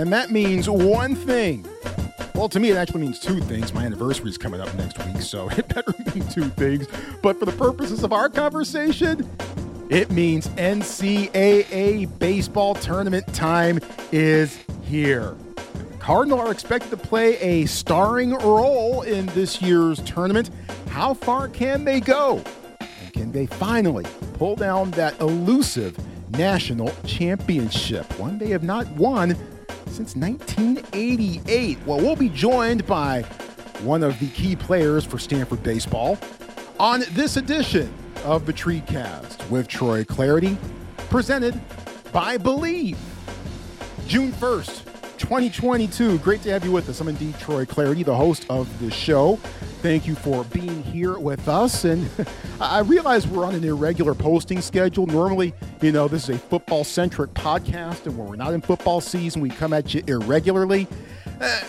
And that means one thing. Well, to me, it actually means two things. My anniversary is coming up next week, so it better mean two things. But for the purposes of our conversation, it means NCAA baseball tournament time is here. Cardinal are expected to play a starring role in this year's tournament. How far can they go? And can they finally pull down that elusive national championship? One they have not won since 1988. Well, we'll be joined by one of the key players for Stanford baseball on this edition of the TreeCast with Troy Clardy, presented by Bleav. June 1st, 2022. Great to have you with us. I'm indeed Troy Clardy, the host of the show. Thank you for being here with us. And I realize we're on an irregular posting schedule. Normally, you know, this is a football centric podcast, and when we're not in football season, we come at you irregularly. Uh,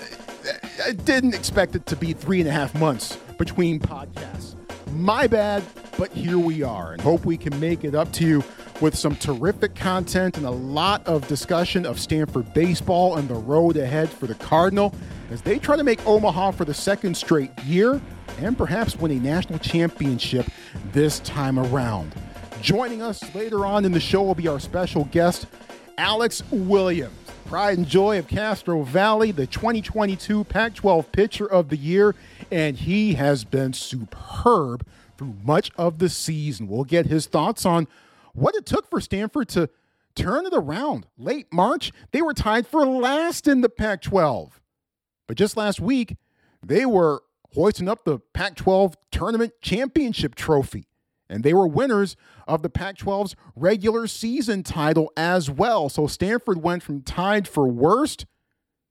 I didn't expect it to be three and a half months between podcasts. My bad, but here we are, and hope we can make it up to you with some terrific content and a lot of discussion of Stanford baseball and the road ahead for the Cardinal as they try to make Omaha for the second straight year and perhaps win a national championship this time around. Joining us later on in the show will be our special guest, Alex Williams. Pride and joy of Castro Valley, the 2022 Pac 12 Pitcher of the Year, and he has been superb through much of the season. We'll get his thoughts on what it took for Stanford to turn it around. Late March, they were tied for last in the Pac 12. But just last week, they were hoisting up the Pac 12 tournament championship trophy and they were winners of the Pac 12's regular season title as well. So Stanford went from tied for worst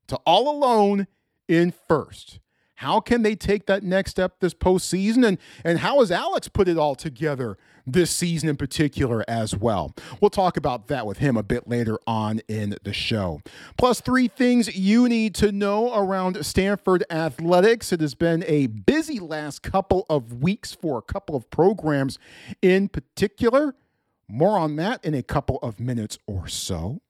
to all alone in first. How can they take that next step this postseason? And, and how has Alex put it all together this season in particular as well? We'll talk about that with him a bit later on in the show. Plus, three things you need to know around Stanford athletics. It has been a busy last couple of weeks for a couple of programs in particular. More on that in a couple of minutes or so.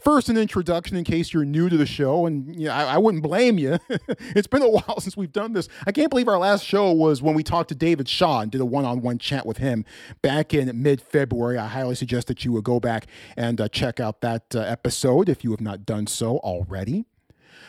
First, an introduction in case you're new to the show, and you know, I, I, wouldn't blame you. it's been a while since we've done this. I can't believe our last show was when we talked to David Shaw and did a one on one chat with him back in mid February. I highly suggest that you would go back and uh, check out that uh, episode if you have not done so already.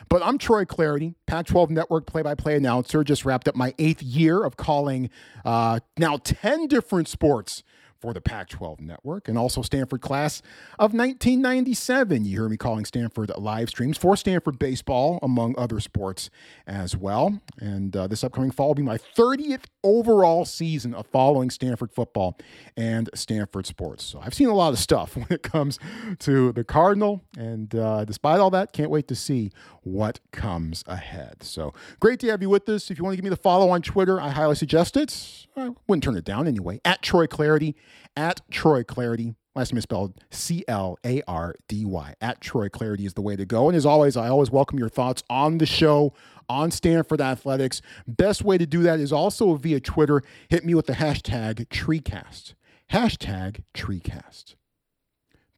But I'm Troy Clardy, Pac 12 Network play by play announcer. Just wrapped up my eighth year of calling uh, now 10 different sports for the Pac 12 network and also Stanford class of 1997. You hear me calling Stanford live streams for Stanford baseball, among other sports as well. And uh, this upcoming fall will be my 30th overall season of following Stanford football and Stanford sports. So I've seen a lot of stuff when it comes to the Cardinal. And uh, despite all that, can't wait to see what comes ahead. So great to have you with us. If you want to give me the follow on Twitter, I highly suggest it. I wouldn't turn it down anyway. At Troy Clardy at Troy Clardy. Last name spelled C L A R D Y. At Troy Clardy is the way to go. And as always, I always welcome your thoughts on the show, on Stanford Athletics. Best way to do that is also via Twitter. Hit me with the hashtag TreeCast. Hashtag TreeCast.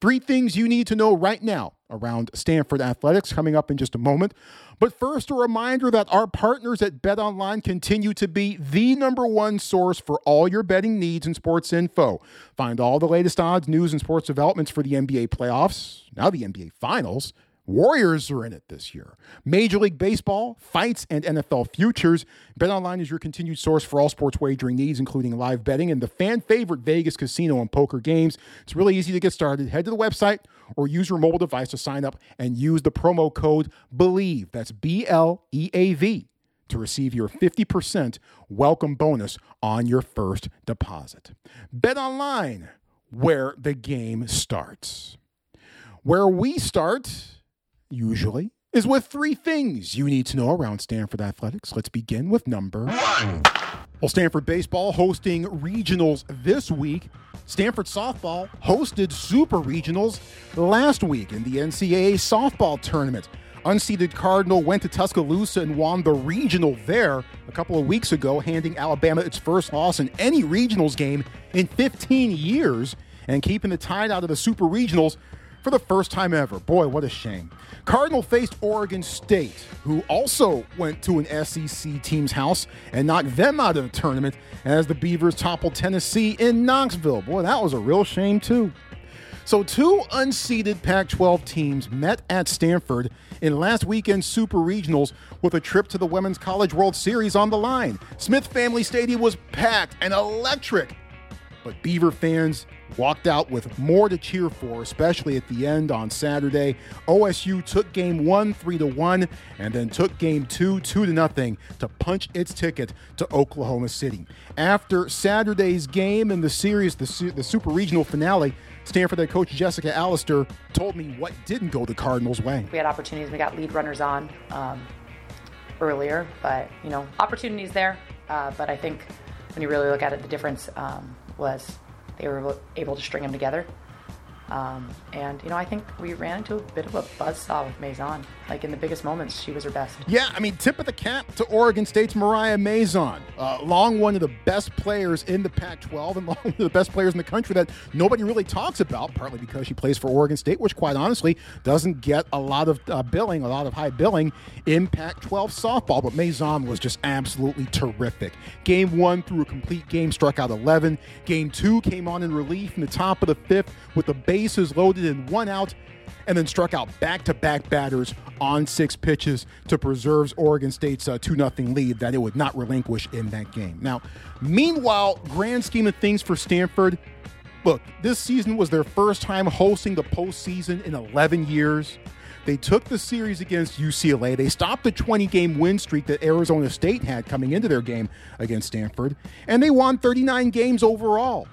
Three things you need to know right now around Stanford athletics coming up in just a moment. But first, a reminder that our partners at BetOnline continue to be the number one source for all your betting needs and sports info. Find all the latest odds, news, and sports developments for the NBA playoffs, now the NBA Finals Warriors are in it this year. Major League Baseball, fights, and NFL futures. BetOnline is your continued source for all sports wagering needs, including live betting and the fan favorite Vegas casino and poker games. It's really easy to get started. Head to the website or use your mobile device to sign up and use the promo code BLEAV. That's B L E A V to receive your 50% welcome bonus on your first deposit. BetOnline, where the game starts. Where we start usually, is with three things you need to know around Stanford athletics. Let's begin with number one. Well, Stanford baseball hosting regionals this week. Stanford softball hosted super regionals last week in the NCAA softball tournament. Unseeded Cardinal went to Tuscaloosa and won the regional there a couple of weeks ago, handing Alabama its first loss in any regionals game in 15 years and keeping the tide out of the super regionals for the first time ever. Boy, what a shame. Cardinal faced Oregon State, who also went to an SEC team's house and knocked them out of the tournament as the Beavers toppled Tennessee in Knoxville. Boy, that was a real shame, too. So, two unseeded Pac 12 teams met at Stanford in last weekend's Super Regionals with a trip to the Women's College World Series on the line. Smith Family Stadium was packed and electric, but Beaver fans walked out with more to cheer for, especially at the end on Saturday. OSU took game one, three to one, and then took game two, two to nothing, to punch its ticket to Oklahoma City. After Saturday's game in the series, the, the Super Regional finale, Stanford head coach Jessica Allister told me what didn't go the Cardinals' way. We had opportunities. We got lead runners on um, earlier, but you know, opportunities there. Uh, but I think when you really look at it, the difference um, was they were able to string them together. Um, and you know, I think we ran into a bit of a buzzsaw with Mazon. Like in the biggest moments, she was her best. Yeah, I mean, tip of the cap to Oregon State's Mariah Mazon, uh, long one of the best players in the Pac-12 and long one of the best players in the country that nobody really talks about. Partly because she plays for Oregon State, which quite honestly doesn't get a lot of uh, billing, a lot of high billing in Pac-12 softball. But Mazon was just absolutely terrific. Game one threw a complete game, struck out 11. Game two came on in relief in the top of the fifth with the bases loaded and one out, and then struck out back to back batters on six pitches to preserve Oregon State's uh, 2 0 lead that it would not relinquish in that game. Now, meanwhile, grand scheme of things for Stanford, look, this season was their first time hosting the postseason in 11 years. They took the series against UCLA. They stopped the 20 game win streak that Arizona State had coming into their game against Stanford, and they won 39 games overall.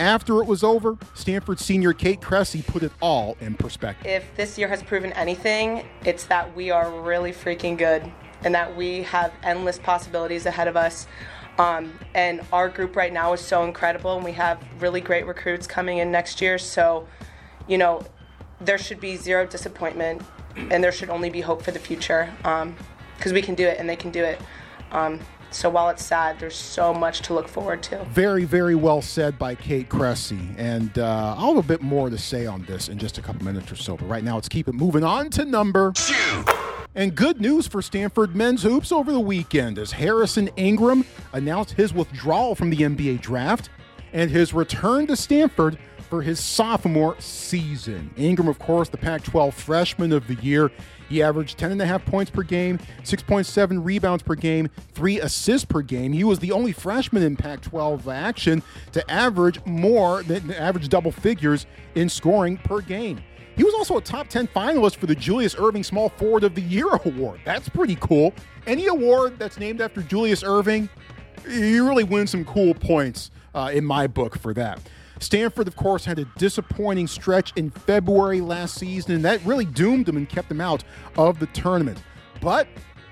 After it was over, Stanford senior Kate Cressy put it all in perspective. If this year has proven anything, it's that we are really freaking good and that we have endless possibilities ahead of us. Um, and our group right now is so incredible, and we have really great recruits coming in next year. So, you know, there should be zero disappointment, and there should only be hope for the future because um, we can do it, and they can do it. Um, so while it's sad, there's so much to look forward to. Very, very well said by Kate Cressy. And uh, I'll have a bit more to say on this in just a couple minutes or so. But right now, let's keep it moving on to number two. And good news for Stanford men's hoops over the weekend as Harrison Ingram announced his withdrawal from the NBA draft and his return to Stanford for his sophomore season. Ingram, of course, the Pac 12 freshman of the year. He averaged 10.5 points per game, 6.7 rebounds per game, three assists per game. He was the only freshman in Pac 12 action to average more than average double figures in scoring per game. He was also a top 10 finalist for the Julius Erving Small Forward of the Year award. That's pretty cool. Any award that's named after Julius Erving, you really win some cool points uh, in my book for that. Stanford, of course, had a disappointing stretch in February last season, and that really doomed them and kept them out of the tournament. But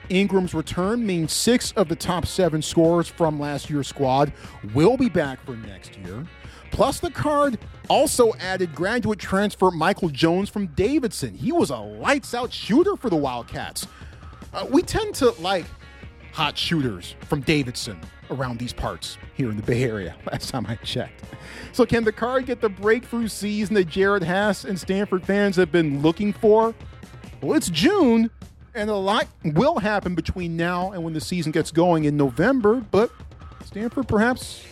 Ingram's return means six of the top seven scorers from last year's squad will be back for next year. Plus, the card also added graduate transfer Michael Jones from Davidson. He was a lights out shooter for the Wildcats. Uh, we tend to like hot shooters from Davidson around these parts here in the Bay Area, last time I checked. So, can the card get the breakthrough season that Jerod Haase and Stanford fans have been looking for? Well, it's June, and a lot will happen between now and when the season gets going in November, but Stanford perhaps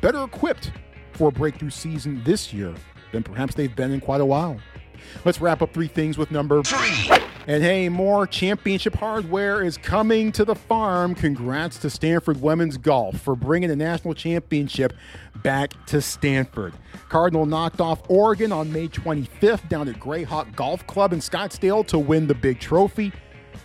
better equipped for a breakthrough season this year than perhaps they've been in quite a while. Let's wrap up three things with number three. And hey, more championship hardware is coming to the farm. Congrats to Stanford Women's Golf for bringing the national championship back to Stanford. Cardinal knocked off Oregon on May 25th down at Grayhawk Golf Club in Scottsdale to win the big trophy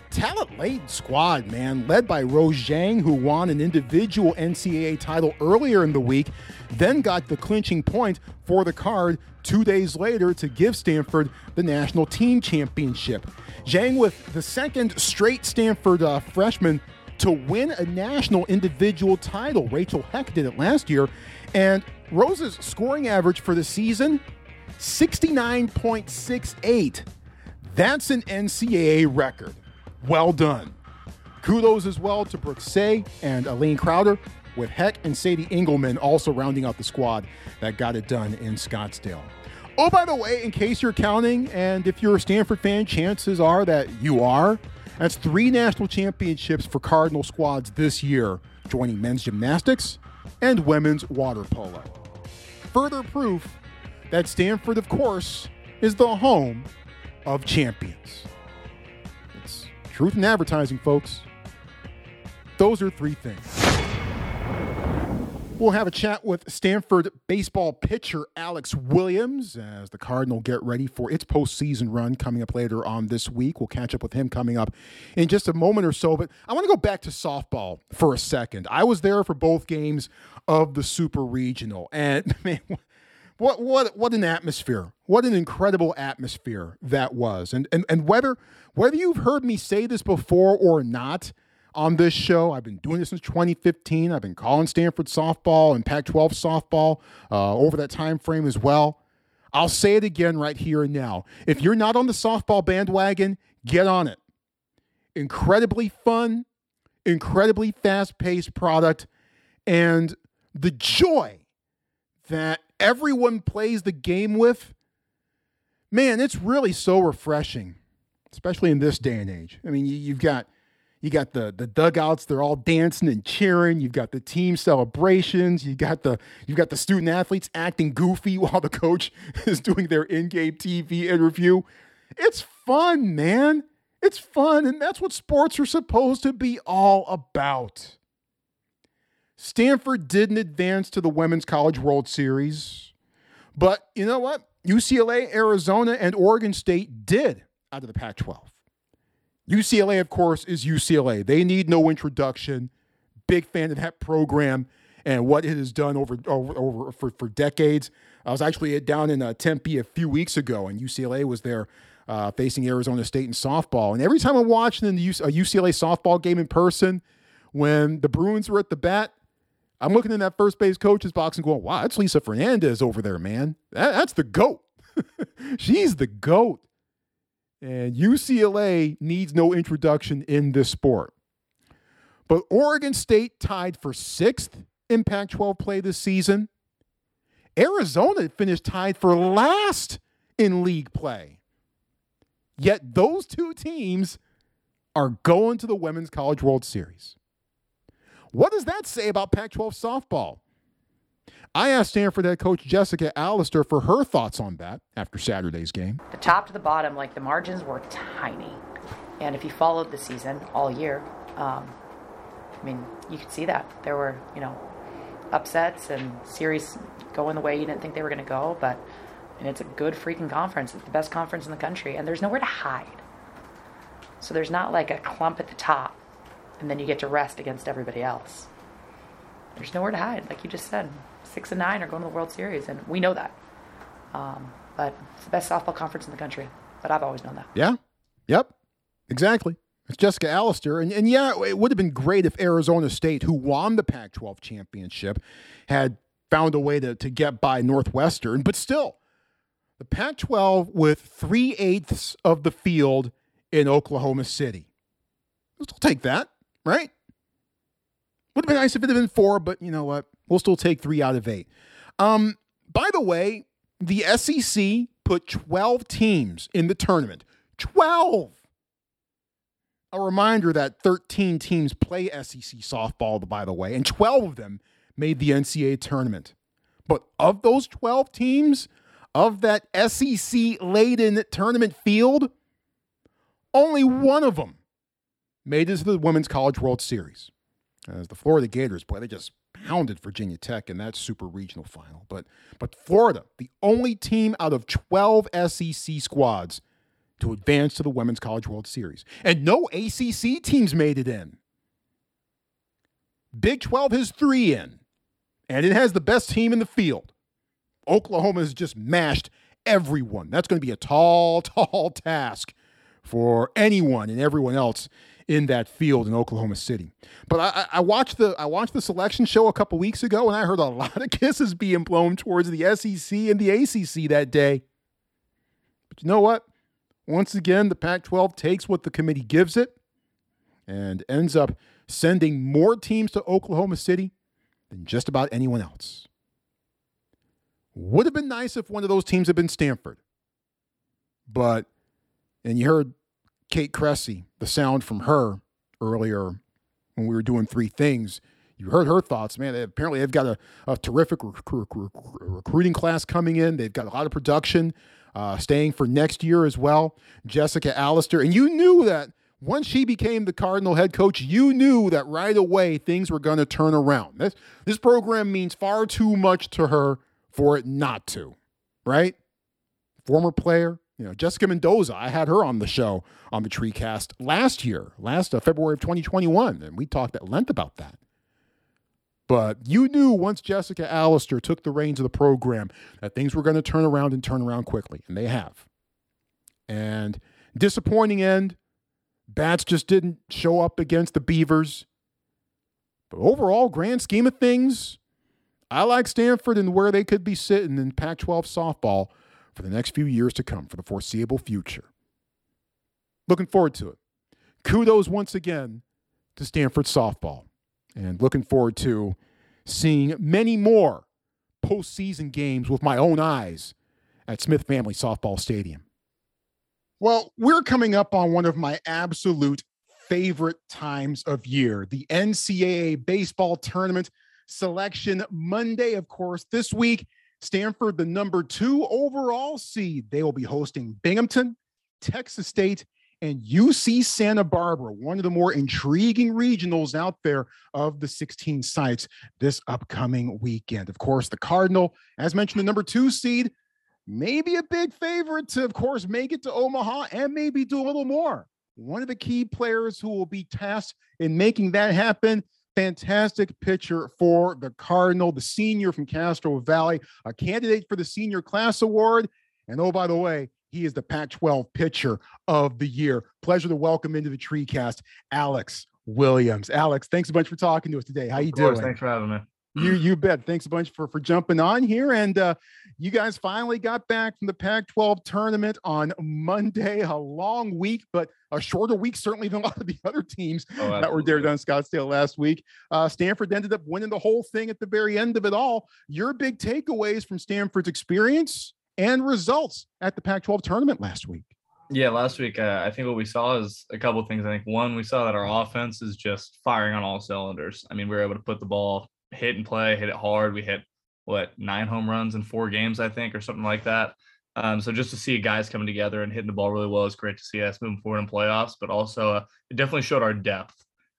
talent laden squad, man, led by Rose Zhang, who won an individual NCAA title earlier in the week, then got the clinching point for the card two days later to give Stanford the national team championship. Zhang, with the second straight Stanford uh, freshman to win a national individual title. Rachel Heck did it last year. And Rose's scoring average for the season 69.68. That's an NCAA record. Well done. Kudos as well to Brooke Seay and Aline Krauter, with Heck and Sadie Englemann also rounding out the squad that got it done in Scottsdale. Oh, by the way, in case you're counting, and if you're a Stanford fan, chances are that you are. That's three national championships for Cardinal squads this year, joining men's gymnastics and women's water polo. Further proof that Stanford, of course, is the home of champions. It's truth in advertising, folks. Those are three things. We'll have a chat with Stanford baseball pitcher Alex Williams as the Cardinal get ready for its postseason run coming up later on this week. We'll catch up with him coming up in just a moment or so. But I want to go back to softball for a second. I was there for both games of the Super Regional, and man, what what what an atmosphere! What an incredible atmosphere that was. And and and whether whether you've heard me say this before or not on this show. I've been doing this since 2015. I've been calling Stanford softball and Pac-12 softball uh, over that time frame as well. I'll say it again right here and now. If you're not on the softball bandwagon, get on it. Incredibly fun, incredibly fast-paced product, and the joy that everyone plays the game with. Man, it's really so refreshing, especially in this day and age. I mean, you've got you got the the dugouts; they're all dancing and cheering. You've got the team celebrations. You got the you've got the student athletes acting goofy while the coach is doing their in-game TV interview. It's fun, man. It's fun, and that's what sports are supposed to be all about. Stanford didn't advance to the Women's College World Series, but you know what? UCLA, Arizona, and Oregon State did out of the Pac 12. UCLA, of course, is UCLA. They need no introduction. Big fan of that program and what it has done over over, over for, for decades. I was actually down in uh, Tempe a few weeks ago, and UCLA was there uh, facing Arizona State in softball. And every time I'm watching the a UCLA softball game in person, when the Bruins were at the bat, I'm looking in that first base coach's box and going, "Wow, that's Lisa Fernandez over there, man. That, that's the goat. She's the goat." And UCLA needs no introduction in this sport. But Oregon State tied for sixth in Pac 12 play this season. Arizona finished tied for last in league play. Yet those two teams are going to the Women's College World Series. What does that say about Pac 12 softball? I asked Stanford head coach Jessica Allister for her thoughts on that after Saturday's game. The top to the bottom, like the margins were tiny. And if you followed the season all year, um, I mean, you could see that. There were, you know, upsets and series going the way you didn't think they were going to go, but and it's a good freaking conference. It's the best conference in the country, and there's nowhere to hide. So there's not like a clump at the top, and then you get to rest against everybody else. There's nowhere to hide, like you just said six and nine are going to the World Series, and we know that. Um, but it's the best softball conference in the country. But I've always known that. Yeah. Yep. Exactly. It's Jessica Allister. And, and yeah, it would have been great if Arizona State, who won the Pac 12 championship, had found a way to, to get by Northwestern. But still, the Pac 12 with three eighths of the field in Oklahoma City. We'll take that, right? Would have been nice if it had been four, but you know what? We'll still take three out of eight. Um, by the way, the SEC put 12 teams in the tournament. 12! A reminder that 13 teams play SEC softball, by the way, and 12 of them made the NCAA tournament. But of those 12 teams, of that SEC laden tournament field, only one of them made it to the Women's College World Series. As the Florida Gators, boy, they just pounded Virginia Tech in that super regional final. But but Florida, the only team out of 12 SEC squads to advance to the Women's College World Series. And no ACC teams made it in. Big 12 has 3 in. And it has the best team in the field. Oklahoma has just mashed everyone. That's going to be a tall, tall task for anyone and everyone else in that field in Oklahoma City. But I, I watched the I watched the selection show a couple weeks ago, and I heard a lot of kisses being blown towards the SEC and the ACC that day. But you know what? Once again, the Pac-12 takes what the committee gives it, and ends up sending more teams to Oklahoma City than just about anyone else. Would have been nice if one of those teams had been Stanford. But, and you heard Kate Cressy, the sound from her earlier when we were doing three things. You heard her thoughts, man. They, apparently, they've got a, a terrific rec- rec- rec- recruiting class coming in. They've got a lot of production uh, staying for next year as well. Jessica Allister. And you knew that once she became the Cardinal head coach, you knew that right away things were going to turn around. This, this program means far too much to her for it not to, right? Former player, you know, Jessica Mendoza, I had her on the show on the TreeCast last year, last uh, February of 2021, and we talked at length about that. But you knew once Jessica Allister took the reins of the program that things were going to turn around and turn around quickly, and they have. And disappointing end, Bats just didn't show up against the Beavers. But overall, grand scheme of things, I like Stanford and where they could be sitting in Pac 12 softball for the next few years to come, for the foreseeable future. Looking forward to it. Kudos once again to Stanford softball, and looking forward to seeing many more postseason games with my own eyes at Smith Family Softball Stadium. Well, we're coming up on one of my absolute favorite times of year the NCAA baseball tournament selection Monday, of course. This week, Stanford, the number two overall seed, they will be hosting Binghamton, Texas State, and UC Santa Barbara, one of the more intriguing regionals out there of the 16 sites this upcoming weekend. Of course, the Cardinal, as mentioned, the number two seed, maybe a big favorite to, of course, make it to Omaha and maybe do a little more. One of the key players who will be tasked in making that happen fantastic pitcher for the Cardinal, the senior from Castro Valley, a candidate for the Senior Class Award. And oh, by the way, he is the Pac 12 pitcher of the year. Pleasure to welcome into the TreeCast, Alex Williams. Alex, thanks a bunch for talking to us today. How you doing? Thanks for having me. You you bet. Thanks a bunch for for jumping on here. And uh, you guys finally got back from the Pac-12 tournament on Monday. A long week, but a shorter week certainly than a lot of the other teams oh, that were there down Scottsdale last week. Uh, Stanford ended up winning the whole thing at the very end of it all. Your big takeaways from Stanford's experience and results at the Pac-12 tournament last week. Yeah, last week uh, I think what we saw is a couple things. I think one, we saw that our offense is just firing on all cylinders. I mean, we were able to put the ball hit and play, hit it hard. We hit what nine home runs in four games, I think, or something like that. Um, so just to see guys coming together and hitting the ball really well is great to see us moving forward in playoffs. But also, uh, it definitely showed our depth.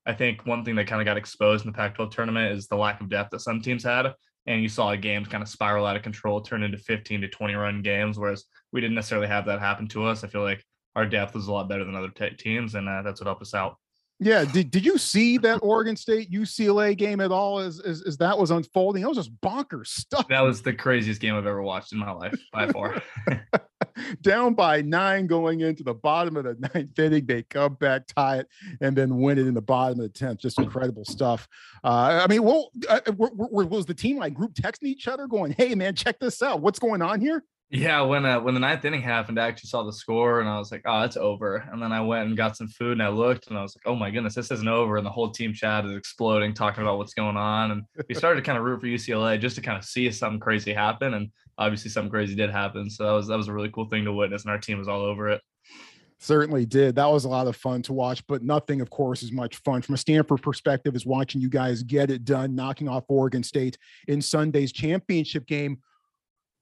I think one thing that kind of got exposed in the Pac-12 tournament is the lack of depth that some teams had, and you saw games kind of spiral out of control, turn into 15 to 20 run games, whereas we didn't necessarily have that happen to us. I feel like our depth was a lot better than other t- teams, and uh, that's what helped us out. Yeah. Did, did you see that Oregon State UCLA game at all as, as, as that was unfolding? It was just bonkers stuff. That was the craziest game I've ever watched in my life by far. Down by nine going into the bottom of the ninth inning. They come back, tie it, and then win it in the bottom of the 10th. Just incredible stuff. Uh, I mean, well, uh, was the team like group texting each other going, hey, man, check this out. What's going on here? Yeah, when uh, when the ninth inning happened, I actually saw the score and I was like, "Oh, it's over." And then I went and got some food and I looked and I was like, "Oh my goodness, this isn't over!" And the whole team chat is exploding, talking about what's going on. And we started to kind of root for UCLA just to kind of see something crazy happen. And obviously, something crazy did happen. So that was that was a really cool thing to witness, and our team was all over it. Certainly did. That was a lot of fun to watch, but nothing, of course, is much fun from a Stanford perspective is watching you guys get it done, knocking off Oregon State in Sunday's championship game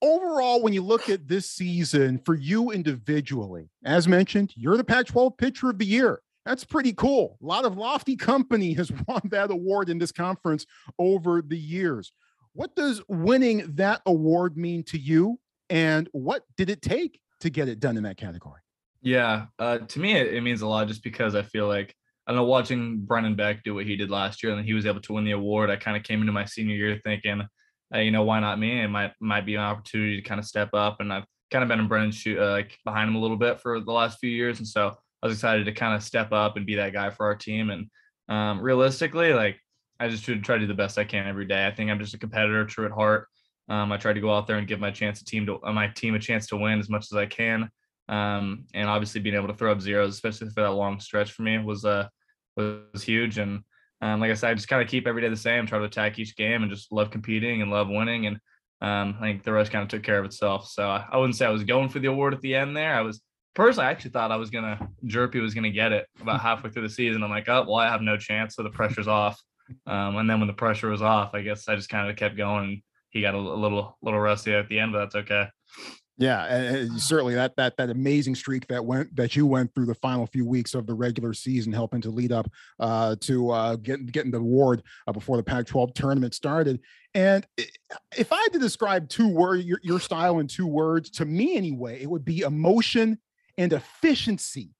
overall, when you look at this season for you individually, as mentioned, you're the Pac 12 pitcher of the year. That's pretty cool. A lot of lofty company has won that award in this conference over the years. What does winning that award mean to you? And what did it take to get it done in that category? Yeah, uh, to me, it, it means a lot just because I feel like I know, watching Brendan Beck do what he did last year and he was able to win the award. I kind of came into my senior year thinking, uh, you know, why not me? It might might be an opportunity to kind of step up. And I've kind of been in Brendan's shoot uh, like behind him a little bit for the last few years, and so I was excited to kind of step up and be that guy for our team. And um, realistically, like I just try to do the best I can every day. I think I'm just a competitor, true at heart. Um, I try to go out there and give my chance a team to uh, my team a chance to win as much as I can. Um, and obviously being able to throw up zeros, especially for that long stretch for me, was uh was huge. And um, like I said, I just kind of keep every day the same, try to attack each game and just love competing and love winning. And um, I think the rest kind of took care of itself. So I, I wouldn't say I was going for the award at the end there. I was personally, I actually thought I was gonna Jerpy was gonna get it about halfway through the season. I'm like, oh well, I have no chance, so the pressure's off. Um, and then when the pressure was off, I guess I just kind of kept going. He got a, a little little rusty at the end, but that's okay. Yeah, and certainly that that that amazing streak that went that you went through the final few weeks of the regular season, helping to lead up uh, to uh, getting getting the award uh, before the Pac-12 tournament started. And if I had to describe two word your, your style in two words, to me anyway, it would be emotion and efficiency.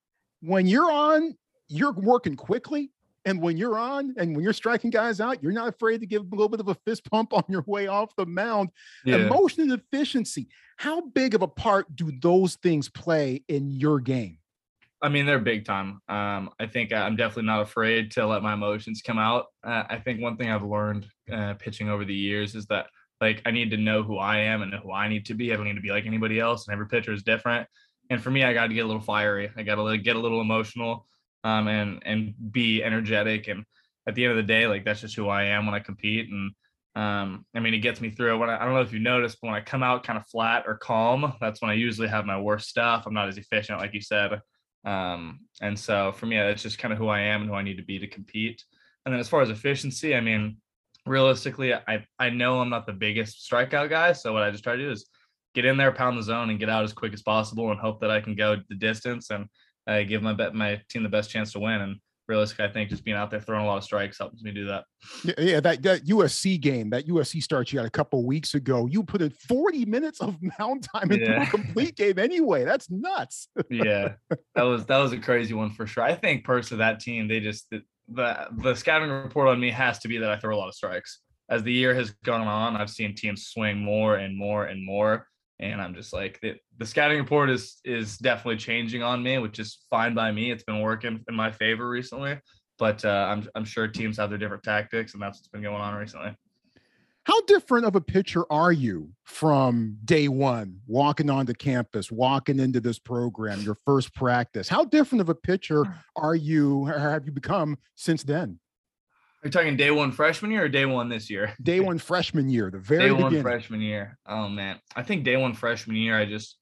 When you're on, you're working quickly. And when you're on and when you're striking guys out, you're not afraid to give a little bit of a fist pump on your way off the mound. Yeah. Emotion and efficiency. How big of a part do those things play in your game? I mean, they're big time. Um, I think I'm definitely not afraid to let my emotions come out. Uh, I think one thing I've learned uh, pitching over the years is that like I need to know who I am and who I need to be. I don't need to be like anybody else, and every pitcher is different. And for me, I got to get a little fiery. I got to get a little emotional um, and and be energetic. And at the end of the day, like that's just who I am when I compete. And um, I mean, it gets me through. When I, I don't know if you noticed, but when I come out kind of flat or calm, that's when I usually have my worst stuff. I'm not as efficient, like you said. Um, and so for me, that's just kind of who I am and who I need to be to compete. And then as far as efficiency, I mean, realistically, I I know I'm not the biggest strikeout guy. So what I just try to do is get in there, pound the zone, and get out as quick as possible, and hope that I can go the distance and uh, give my bet my team the best chance to win. And realistically, I think just being out there throwing a lot of strikes helps me do that. Yeah, yeah that, that USC game, that USC start you had a couple weeks ago, you put in 40 minutes of mound time into yeah. a complete game anyway. That's nuts. yeah, that was that was a crazy one for sure. I think personally that team, they just the the scouting report on me has to be that I throw a lot of strikes. As the year has gone on, I've seen teams swing more and more and more and I'm just like the, the scouting report is is definitely changing on me, which is fine by me. It's been working in my favor recently, but uh, I'm I'm sure teams have their different tactics, and that's what's been going on recently. How different of a pitcher are you from day one, walking onto campus, walking into this program, your first practice? How different of a pitcher are you, or have you become since then? Are you talking day one freshman year or day one this year? Day one freshman year, the very day beginning. one freshman year. Oh man, I think day one freshman year, I just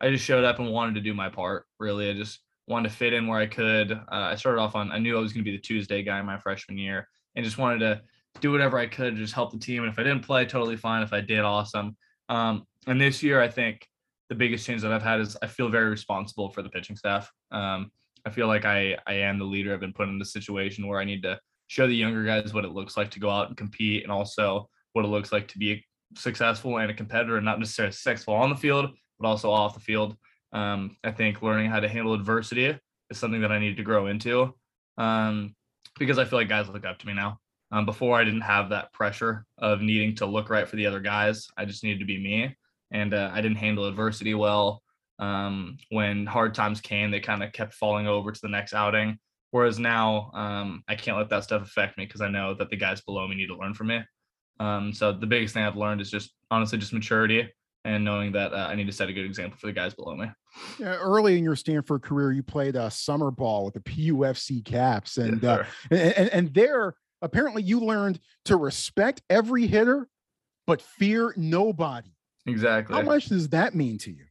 I just showed up and wanted to do my part. Really, I just wanted to fit in where I could. Uh, I started off on I knew I was going to be the Tuesday guy in my freshman year, and just wanted to do whatever I could to just help the team. And if I didn't play, totally fine. If I did, awesome. Um, and this year, I think the biggest change that I've had is I feel very responsible for the pitching staff. Um, I feel like I I am the leader. I've been put in the situation where I need to show the younger guys what it looks like to go out and compete and also what it looks like to be successful and a competitor and not necessarily successful on the field, but also off the field. Um, I think learning how to handle adversity is something that I need to grow into um, because I feel like guys look up to me now. Um, before I didn't have that pressure of needing to look right for the other guys. I just needed to be me, and uh, I didn't handle adversity well. Um, when hard times came, they kind of kept falling over to the next outing. Whereas now, um, I can't let that stuff affect me because I know that the guys below me need to learn from me. Um, so the biggest thing I've learned is just honestly just maturity and knowing that uh, I need to set a good example for the guys below me. Yeah, early in your Stanford career, you played a uh, summer ball with the PUFC Caps, and, uh, and and there apparently you learned to respect every hitter, but fear nobody. Exactly. How much does that mean to you?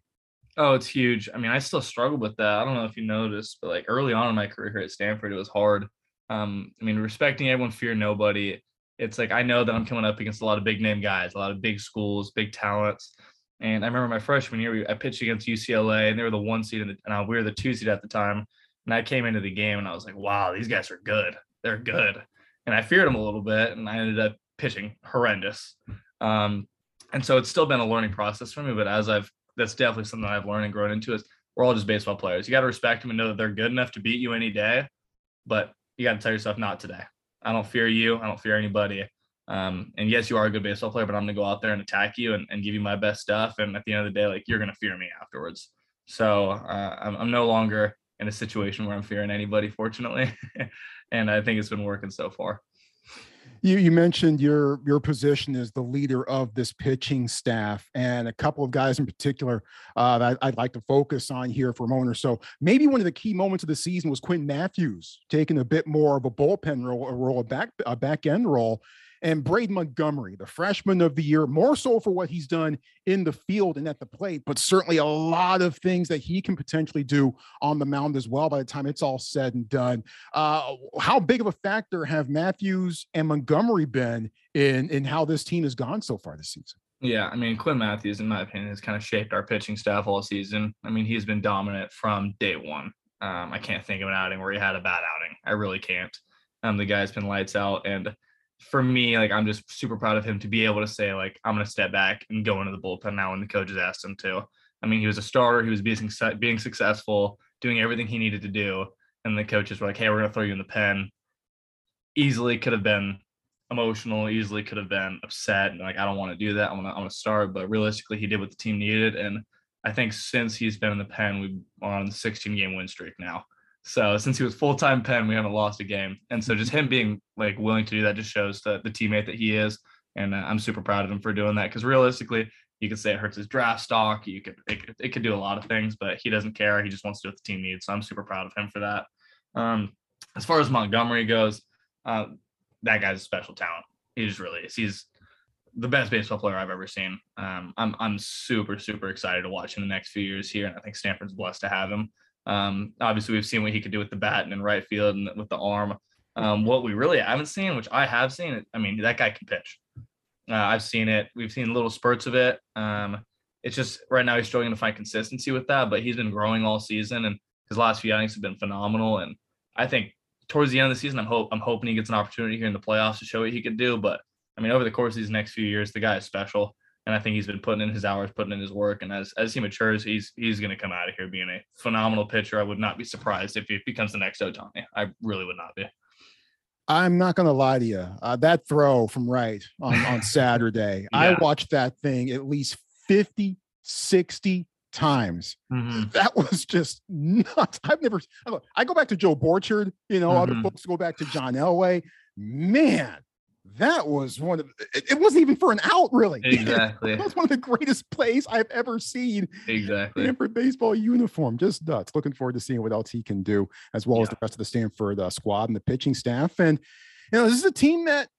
Oh, it's huge. I mean, I still struggle with that. I don't know if you noticed, but like early on in my career here at Stanford, it was hard. Um, I mean, respecting everyone, fear nobody. It's like I know that I'm coming up against a lot of big name guys, a lot of big schools, big talents. And I remember my freshman year, I pitched against UCLA, and they were the one seed, the, and we were the two seed at the time. And I came into the game, and I was like, "Wow, these guys are good. They're good." And I feared them a little bit, and I ended up pitching horrendous. Um, and so it's still been a learning process for me. But as I've that's definitely something I've learned and grown into is we're all just baseball players. You got to respect them and know that they're good enough to beat you any day, but you got to tell yourself not today. I don't fear you. I don't fear anybody. Um, and yes, you are a good baseball player, but I'm going to go out there and attack you and, and, give you my best stuff. And at the end of the day, like you're going to fear me afterwards. So uh, I'm, I'm no longer in a situation where I'm fearing anybody, fortunately. and I think it's been working so far. You, you mentioned your your position as the leader of this pitching staff, and a couple of guys in particular uh, that I'd like to focus on here for a moment or so. Maybe one of the key moments of the season was Quinn Mathews taking a bit more of a bullpen role, a role, a back a back end role. And Braden Montgomery, the freshman of the year, more so for what he's done in the field and at the plate, but certainly a lot of things that he can potentially do on the mound as well by the time it's all said and done. Uh, how big of a factor have Mathews and Montgomery been in, in how this team has gone so far this season? Yeah, I mean, Quinn Mathews, in my opinion, has kind of shaped our pitching staff all season. I mean, he's been dominant from day one. Um, I can't think of an outing where he had a bad outing. I really can't. Um, the guy's been lights out, and for me, like I'm just super proud of him to be able to say like I'm going to step back and go into the bullpen now when the coaches asked him to. I mean, he was a starter. He was being being successful, doing everything he needed to do, and the coaches were like, "Hey, we're going to throw you in the pen." Easily could have been emotional, easily could have been upset and like I don't want to do that. I want to I want to start, but realistically, he did what the team needed, and I think since he's been in the pen, we've on the 16 game win streak now. So since he was full time pen, we haven't lost a game, and so just him being like willing to do that just shows the the teammate that he is, and uh, I'm super proud of him for doing that. Because realistically, you could say it hurts his draft stock. You could it, it could do a lot of things, but he doesn't care. He just wants to do what the team needs. So I'm super proud of him for that. Um, as far as Montgomery goes, uh, that guy's a special talent. He just really is. He's the best baseball player I've ever seen. Um, I'm I'm super super excited to watch him the next few years here, and I think Stanford's blessed to have him. Um, obviously, we've seen what he could do with the bat and in right field and with the arm. Um, what we really haven't seen, which I have seen, I mean, that guy can pitch. Uh, I've seen it. We've seen little spurts of it. Um, it's just right now he's struggling to find consistency with that, but he's been growing all season, and his last few outings have been phenomenal. And I think towards the end of the season, I'm hope I'm hoping he gets an opportunity here in the playoffs to show what he could do. But I mean, over the course of these next few years, the guy is special, and I think he's been putting in his hours, putting in his work, and as as he matures, he's he's going to come out of here being a phenomenal pitcher. I would not be surprised if he becomes the next Ohtani. I really would not be. I'm not going to lie to you. Uh, that throw from right on, on Saturday, yeah. I watched that thing at least 50, 60 times. Mm-hmm. That was just nuts. I've never, I go back to Joe Borchard, you know, mm-hmm. other folks go back to John Elway. Man, that was one of it, wasn't even for an out, really. Exactly. that was one of the greatest plays I've ever seen. Exactly. Stanford baseball uniform. Just nuts. Looking forward to seeing what else he can do, as well yeah. as the rest of the Stanford uh, squad and the pitching staff. And, you know, this is a team that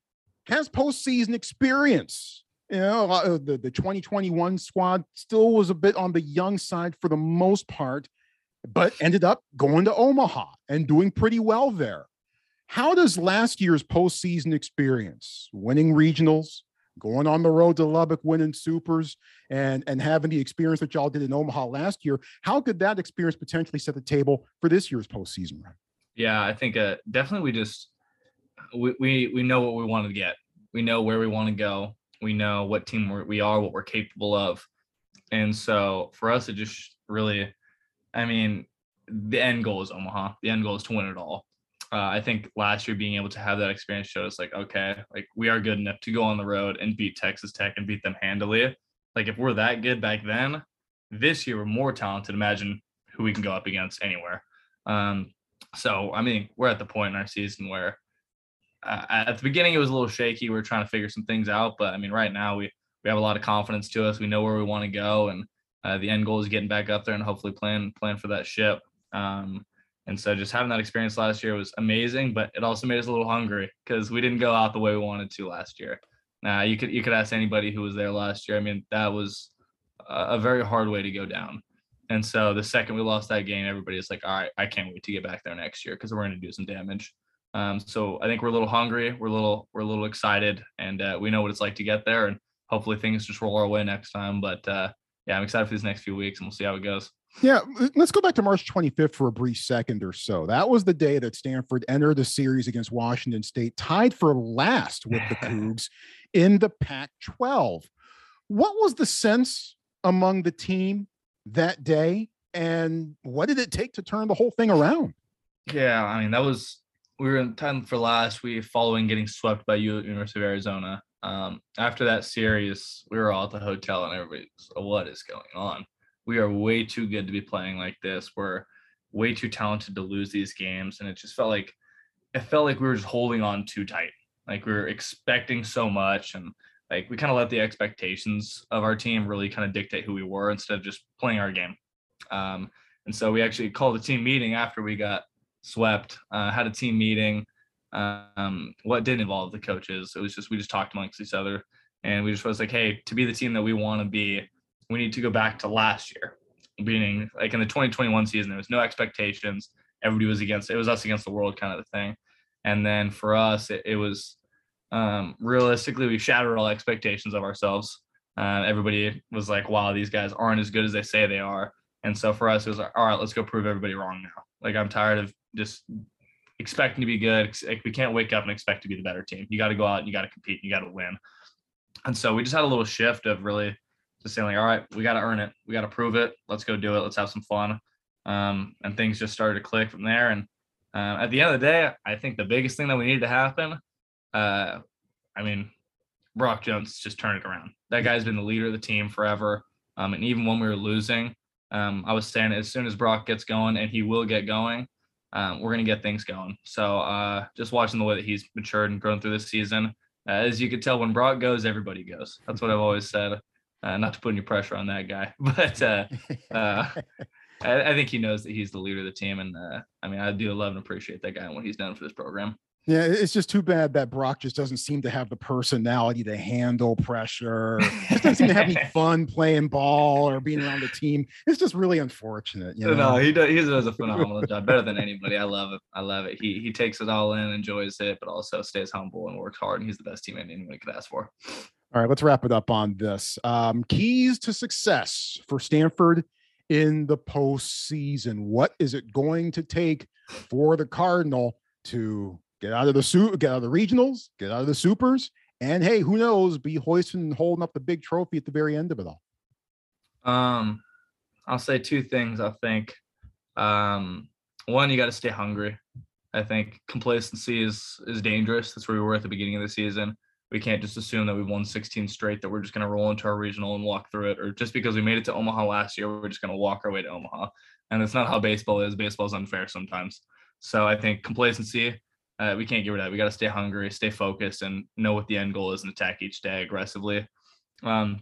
has postseason experience you know, the, the 2021 squad still was a bit on the young side for the most part, but ended up going to Omaha and doing pretty well there. How does last year's postseason experience, winning regionals, going on the road to Lubbock, winning supers, and and having the experience that y'all did in Omaha last year, how could that experience potentially set the table for this year's postseason run? Yeah, I think uh, definitely we just we, we we know what we want to get. We know where we want to go we know what team we're, we are, what we're capable of. And so for us, it just really, I mean, the end goal is Omaha. The end goal is to win it all. Uh, I think last year being able to have that experience showed us like, okay, like we are good enough to go on the road and beat Texas Tech and beat them handily. Like if we're that good back then, this year we're more talented. Imagine who we can go up against anywhere. Um, so I mean, we're at the point in our season where uh, at the beginning it was a little shaky. We are trying to figure some things out, but I mean, right now we we have a lot of confidence to us. We know where we want to go, and uh, the end goal is getting back up there and hopefully plan plan for that ship. Um, and so just having that experience last year was amazing, but it also made us a little hungry because we didn't go out the way we wanted to last year. Now you could you could ask anybody who was there last year. I mean, that was a, a very hard way to go down. And so the second we lost that game, everybody is like, all right, I can't wait to get back there next year because we're going to do some damage. Um, so I think we're a little hungry, we're a little we're a little excited, and uh, we know what it's like to get there. And hopefully things just roll our way next time. But uh, yeah, I'm excited for these next few weeks, and we'll see how it goes. Yeah, let's go back to March 25th for a brief second or so. That was the day that Stanford entered the series against Washington State, tied for last with the Cougs in the Pac 12. What was the sense among the team that day? And what did it take to turn the whole thing around? Yeah, I mean, that was we were in time for last week following getting swept by U- University of Arizona. Um, after that series, we were all at the hotel and everybody was, what is going on? We are way too good to be playing like this. We're way too talented to lose these games. And it just felt like it felt like we were just holding on too tight. Like we were expecting so much and like we kind of let the expectations of our team really kind of dictate who we were instead of just playing our game. Um, and so we actually called a team meeting after we got swept. Uh, had a team meeting, Um, what didn't involve the coaches. It was just we just talked amongst each other, and we just was like, hey, to be the team that we want to be, we need to go back to last year, meaning like in the 2021 season, there was no expectations. Everybody was against it was us against the world kind of the thing. And then for us, it, it was um, realistically we shattered all expectations of ourselves. Uh, everybody was like, "Wow, these guys aren't as good as they say they are." And so for us, it was like, "All right, let's go prove everybody wrong now." Like I'm tired of just expecting to be good. Like we can't wake up and expect to be the better team. You got to go out and you got to compete. You got to win. And so we just had a little shift of really just saying like, all right, we got to earn it. We got to prove it. Let's go do it. Let's have some fun. Um, and things just started to click from there. And uh, at the end of the day, I think the biggest thing that we needed to happen, uh, I mean, Brock Jones just turned it around. That guy's been the leader of the team forever. Um, and even when we were losing, um, I was saying as soon as Brock gets going, and he will get going, um, we're going to get things going. So uh, just watching the way that he's matured and grown through this season, uh, as you could tell, when Brock goes, everybody goes. That's what I've always said. Uh, not to put any pressure on that guy, but uh, uh, I, I, think he knows that he's the leader of the team, and uh, I mean, I do love and appreciate that guy and what he's done for this program. Yeah, it's just too bad that Brock just doesn't seem to have the personality to handle pressure. Just doesn't seem to have any fun playing ball or being around the team. It's just really unfortunate. You know? No, he does. He does a phenomenal job, better than anybody. I love it. I love it. He he takes it all in, enjoys it, but also stays humble and works hard. And he's the best teammate anyone could ask for. All right, let's wrap it up on this. Um, keys to success for Stanford in the postseason. What is it going to take for the Cardinal to get out of the suit, get out of the regionals, get out of the supers, and hey, who knows, be hoisting and holding up the big trophy at the very end of it all. Um, I'll say two things. I think, um, one, you got to stay hungry. I think complacency is is dangerous. That's where we were at the beginning of the season. We can't just assume that we've won 16 straight that we're just going to roll into our regional and walk through it, or just because we made it to Omaha last year, we're just going to walk our way to Omaha. And that's not how baseball is. Baseball is unfair sometimes. So I think complacency uh, we can't get rid of that. We got to stay hungry, stay focused, and know what the end goal is and attack each day aggressively. Um,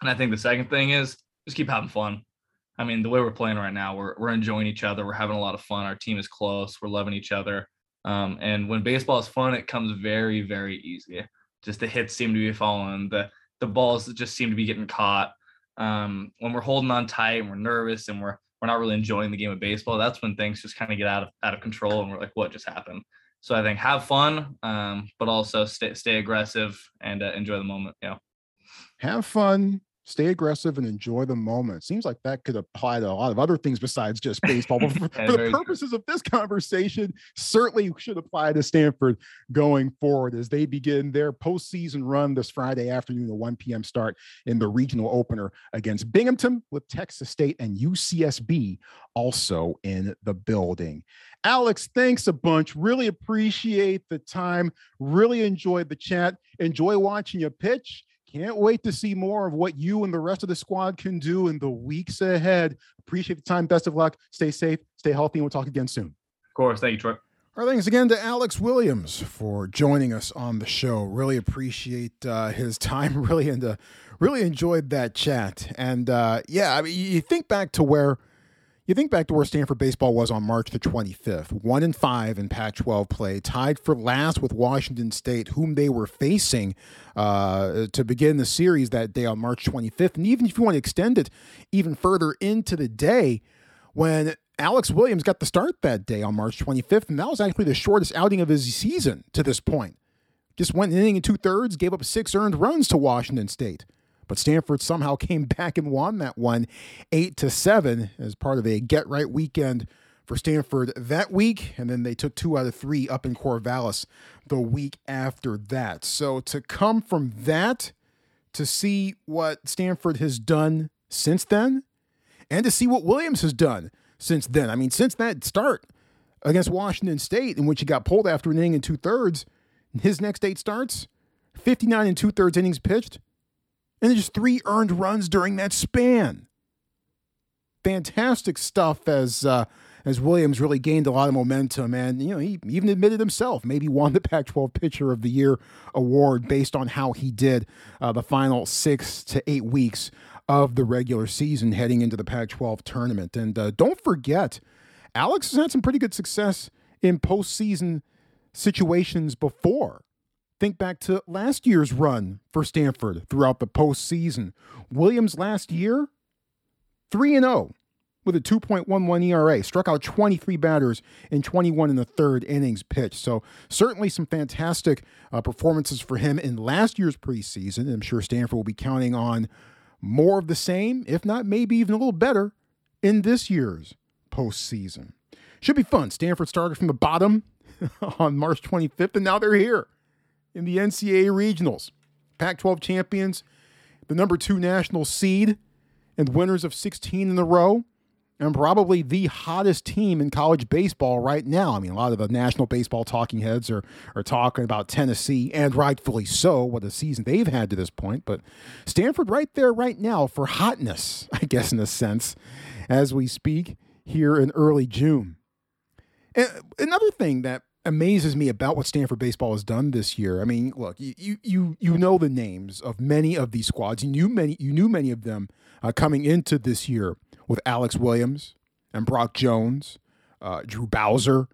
and I think the second thing is just keep having fun. I mean, the way we're playing right now, we're we're enjoying each other. We're having a lot of fun. Our team is close. We're loving each other. Um, and when baseball is fun, it comes very, very easy. Just the hits seem to be falling. The the balls just seem to be getting caught. Um, when we're holding on tight and we're nervous and we're we're not really enjoying the game of baseball, that's when things just kind of get out of out of control and we're like, what just happened? So I think have fun, um, but also stay stay aggressive and uh, enjoy the moment. Yeah. Have fun, stay aggressive, and enjoy the moment. Seems like that could apply to a lot of other things besides just baseball. But for, for the purposes true. of this conversation, certainly should apply to Stanford going forward as they begin their postseason run this Friday afternoon, a 1 p.m. start in the regional opener against Binghamton with Texas State and UCSB also in the building. Alex, thanks a bunch. Really appreciate the time. Really enjoyed the chat. Enjoy watching you pitch. Can't wait to see more of what you and the rest of the squad can do in the weeks ahead. Appreciate the time. Best of luck. Stay safe, stay healthy, and we'll talk again soon. Of course. Thank you, Troy. Our thanks again to Alex Williams for joining us on the show. Really appreciate uh, his time. Really into, really enjoyed that chat. And uh, yeah, I mean, you think back to where you think back to where Stanford baseball was on March the 25th, one and five in Pac-12 play, tied for last with Washington State, whom they were facing uh, to begin the series that day on March 25th. And even if you want to extend it even further into the day, when Alex Williams got the start that day on March 25th, and that was actually the shortest outing of his season to this point. Just went an inning and two thirds, gave up six earned runs to Washington State. But Stanford somehow came back and won that one 8 to 7 as part of a get right weekend for Stanford that week. And then they took two out of three up in Corvallis the week after that. So to come from that to see what Stanford has done since then and to see what Williams has done since then. I mean, since that start against Washington State, in which he got pulled after an inning and two thirds, his next eight starts, 59 and two thirds innings pitched, and just three earned runs during that span. Fantastic stuff as uh, as Williams really gained a lot of momentum, and you know he even admitted himself maybe won the Pac-12 Pitcher of the Year award based on how he did uh, the final six to eight weeks of the regular season heading into the Pac-12 tournament. And uh, don't forget, Alex has had some pretty good success in postseason situations before. Think back to last year's run for Stanford throughout the postseason. Williams last year, 3 and 0 with a 2.11 ERA, struck out 23 batters in 21 in the third innings pitched. So, certainly some fantastic uh, performances for him in last year's preseason. I'm sure Stanford will be counting on more of the same, if not maybe even a little better, in this year's postseason. Should be fun. Stanford started from the bottom on March 25th, and now they're here in the NCAA regionals. Pac 12 champions, the number two national seed, and winners of 16 in a row and probably the hottest team in college baseball right now. I mean, a lot of the national baseball talking heads are, are talking about Tennessee, and rightfully so, what a season they've had to this point. But Stanford right there right now for hotness, I guess, in a sense, as we speak here in early June. And another thing that amazes me about what Stanford baseball has done this year. I mean, look, you you you know the names of many of these squads. You knew many you knew many of them uh, coming into this year with Alex Williams and Brock Jones, uh, Drew Bowser,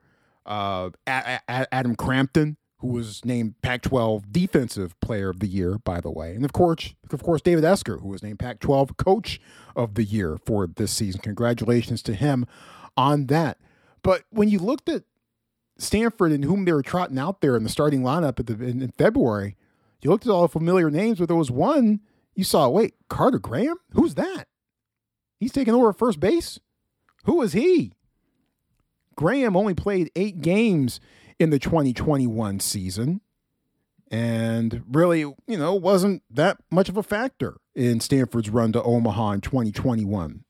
uh, a- a- Adam Crampton, who was named Pac-12 Defensive Player of the Year, by the way, and of course, of course, David Esquer, who was named Pac-12 Coach of the Year for this season. Congratulations to him on that. But when you looked at Stanford and whom they were trotting out there in the starting lineup at the, in, in February, you looked at all the familiar names, but there was one you saw. Wait, Carter Graham? Who's that? He's taking over first base. Who is he? Graham only played eight games in the 2021 season and really, you know, wasn't that much of a factor in Stanford's run to Omaha in 2021.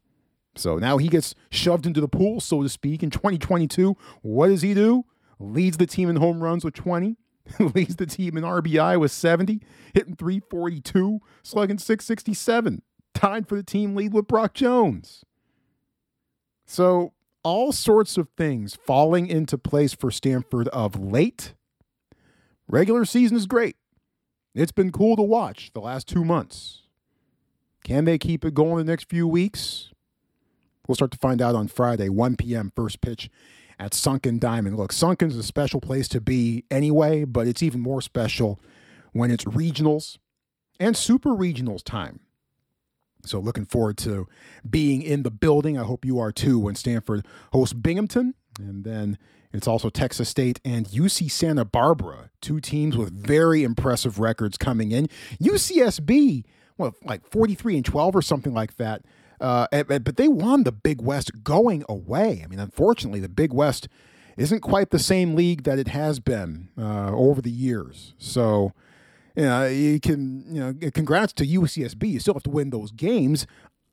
So now he gets shoved into the pool, so to speak, in 2022. What does he do? Leads the team in home runs with 20, leads the team in RBI with 70, hitting 342, slugging 667 tied for the team lead with Brock Jones. So, all sorts of things falling into place for Stanford of late. Regular season is great. It's been cool to watch the last two months. Can they keep it going the next few weeks? We'll start to find out on Friday, 1 p.m., first pitch at Sunken Diamond. Look, Sunken's a special place to be anyway, but it's even more special when it's regionals and super regionals time. So looking forward to being in the building. I hope you are too when Stanford hosts Binghamton. And then it's also Texas State and UC Santa Barbara, two teams with very impressive records coming in. UCSB, well, like 43 and 12 or something like that. Uh, but they won the Big West going away. I mean, unfortunately, the Big West isn't quite the same league that it has been uh, over the years. So you know, you can, you know, congrats to UCSB. You still have to win those games.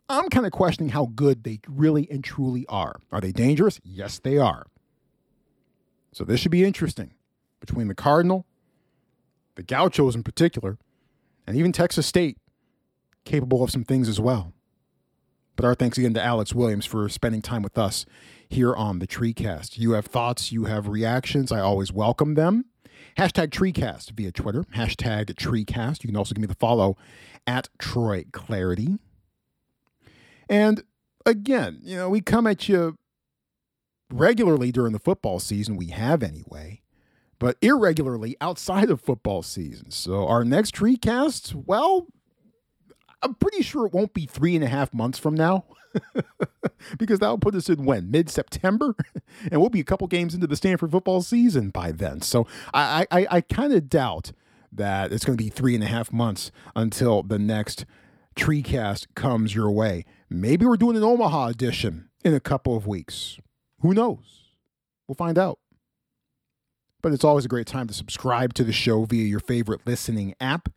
I'm kind of questioning how good they really and truly are. Are they dangerous? Yes, they are. So this should be interesting between the Cardinal, the Gauchos in particular, and even Texas State, capable of some things as well. But our thanks again to Alex Williams for spending time with us here on the TreeCast. You have thoughts, you have reactions. I always welcome them. Hashtag TreeCast via Twitter. Hashtag TreeCast. You can also give me the follow at Troy Clardy. And again, you know, we come at you regularly during the football season. We have anyway, but irregularly outside of football season. So our next TreeCast, well, I'm pretty sure it won't be three and a half months from now. because that'll put us in when mid September, and we'll be a couple games into the Stanford football season by then. So I I, I kind of doubt that it's going to be three and a half months until the next TreeCast comes your way. Maybe we're doing an Omaha edition in a couple of weeks. Who knows? We'll find out. But it's always a great time to subscribe to the show via your favorite listening app.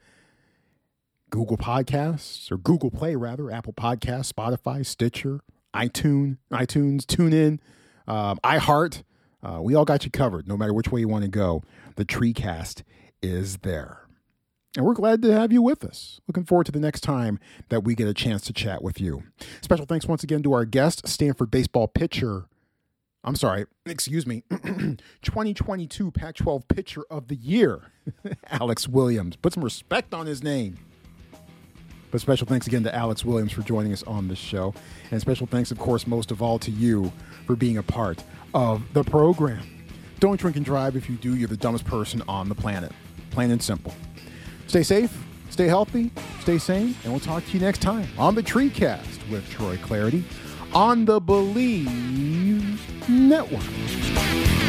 Google Podcasts or Google Play rather, Apple Podcasts, Spotify, Stitcher, iTunes, iTunes, TuneIn, um, iHeart. Uh, we all got you covered. No matter which way you want to go, the TreeCast is there. And we're glad to have you with us. Looking forward to the next time that we get a chance to chat with you. Special thanks once again to our guest, Stanford baseball pitcher. I'm sorry, excuse me, 2022 Pac 12 Pitcher of the Year, Alex Williams. Put some respect on his name. But special thanks again to Alex Williams for joining us on this show. And special thanks, of course, most of all to you for being a part of the program. Don't drink and drive. If you do, you're the dumbest person on the planet. Plain and simple. Stay safe, stay healthy, stay sane, and we'll talk to you next time on the TreeCast with Troy Clardy on the Bleav Network.